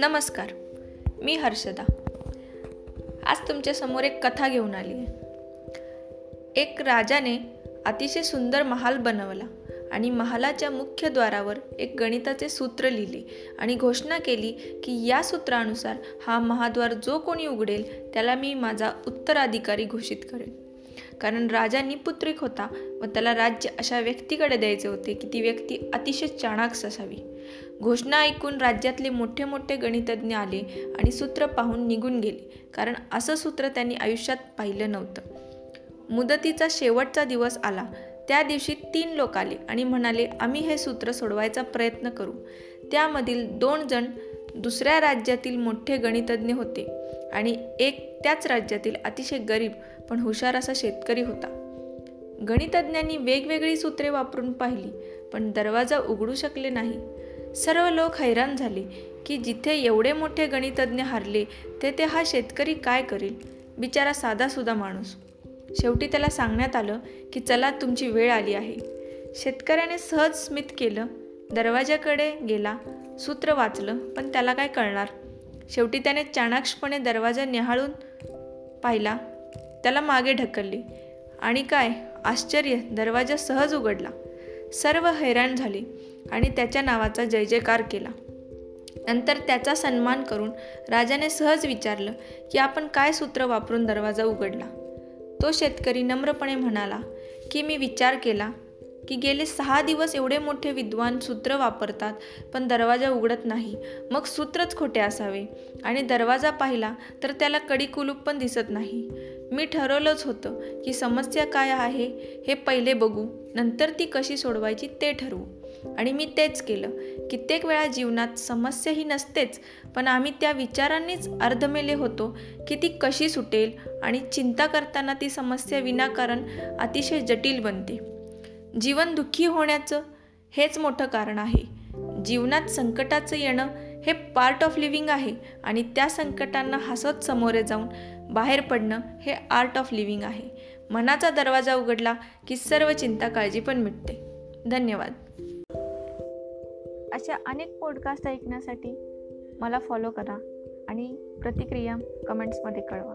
नमस्कार मी हर्षदा. आज तुमच्यासमोर एक कथा घेऊन आली आहे. एक राजाने अतिशय सुंदर महाल बनवला आणि महालाच्या मुख्य द्वारावर एक गणिताचे सूत्र लिहिले आणि घोषणा केली की या सूत्रानुसार हा महाद्वार जो कोणी उघडेल त्याला मी माझा उत्तराधिकारी घोषित करेन. कारण राजा निपुत्रिक होता व त्याला राज्य अशा व्यक्तीकडे द्यायचे होते की ती व्यक्ती अतिशय चाणाक्ष असावी. घोषणा ऐकून राज्यातले मोठे मोठे गणितज्ञ आले आणि सूत्र पाहून निघून गेले. कारण असं सूत्र त्यांनी आयुष्यात पाहिलं नव्हतं. मुदतीचा शेवटचा दिवस आला. त्या दिवशी तीन लोक आले आणि म्हणाले आम्ही हे सूत्र सोडवायचा प्रयत्न करू. त्यामधील दोन जण दुसऱ्या राज्यातील मोठे गणितज्ञ होते आणि एक त्याच राज्यातील अतिशय गरीब पण हुशार असा शेतकरी होता. गणितज्ञांनी वेगवेगळी सूत्रे वापरून पाहिली पण दरवाजा उघडू शकले नाही. सर्व लोक हैराण झाले की जिथे एवढे मोठे गणितज्ञ हारले तेथे हा शेतकरी काय करेल? बिचारा साधासुधा माणूस. शेवटी त्याला सांगण्यात आलं की चला तुमची वेळ आली आहे. शेतकऱ्याने सहज स्मित केलं. दरवाजाकडे गेला. सूत्र वाचलं पण त्याला काय कळणार? शेवटी त्याने चाणाक्षपणे दरवाजा निहाळून पाहिला. त्याला मागे ढकलले. आणि काय? आश्चर्य! दरवाजा सहज उघडला. सर्व हैराण झाले आणि त्याच्या नावाचा जय जयकार केला. नंतर त्याचा सन्मान करून राजाने सहज विचारलं की आपण काय सूत्र वापरून दरवाजा उघडला? तो शेतकरी नम्रपणे म्हणाला की मी विचार केला की गेले सहा दिवस एवढे मोठे विद्वान सूत्र वापरतात पण दरवाजा उघडत नाही. मग सूत्रच खोटे असावे आणि दरवाजा पाहिला तर त्याला कडी कुलूप पण दिसत नाही. मी ठरवलंच होतं की समस्या काय आहे हे पहिले बघू नंतर ती कशी सोडवायची ते ठरवू. आणि मी तेच केलं. कित्येक वेळा जीवनात समस्या ही नसतेच पण आम्ही त्या विचारांनीच अर्धमेले होतो की ती कशी सुटेल आणि चिंता करताना ती समस्या विनाकारण अतिशय जटिल बनते. जीवन दुःखी होण्याचं हेच मोठं कारण आहे. जीवनात संकटाचं येणं हे पार्ट ऑफ लिव्हिंग आहे आणि त्या संकटांना हसत समोरे जाऊन बाहेर पडणं हे आर्ट ऑफ लिव्हिंग आहे. मनाचा दरवाजा उघडला की सर्व चिंता काळजी पण मिटते. धन्यवाद. अशा अनेक पॉडकास्ट ऐकण्यासाठी मला फॉलो करा आणि प्रतिक्रिया कमेंट्समध्ये कळवा.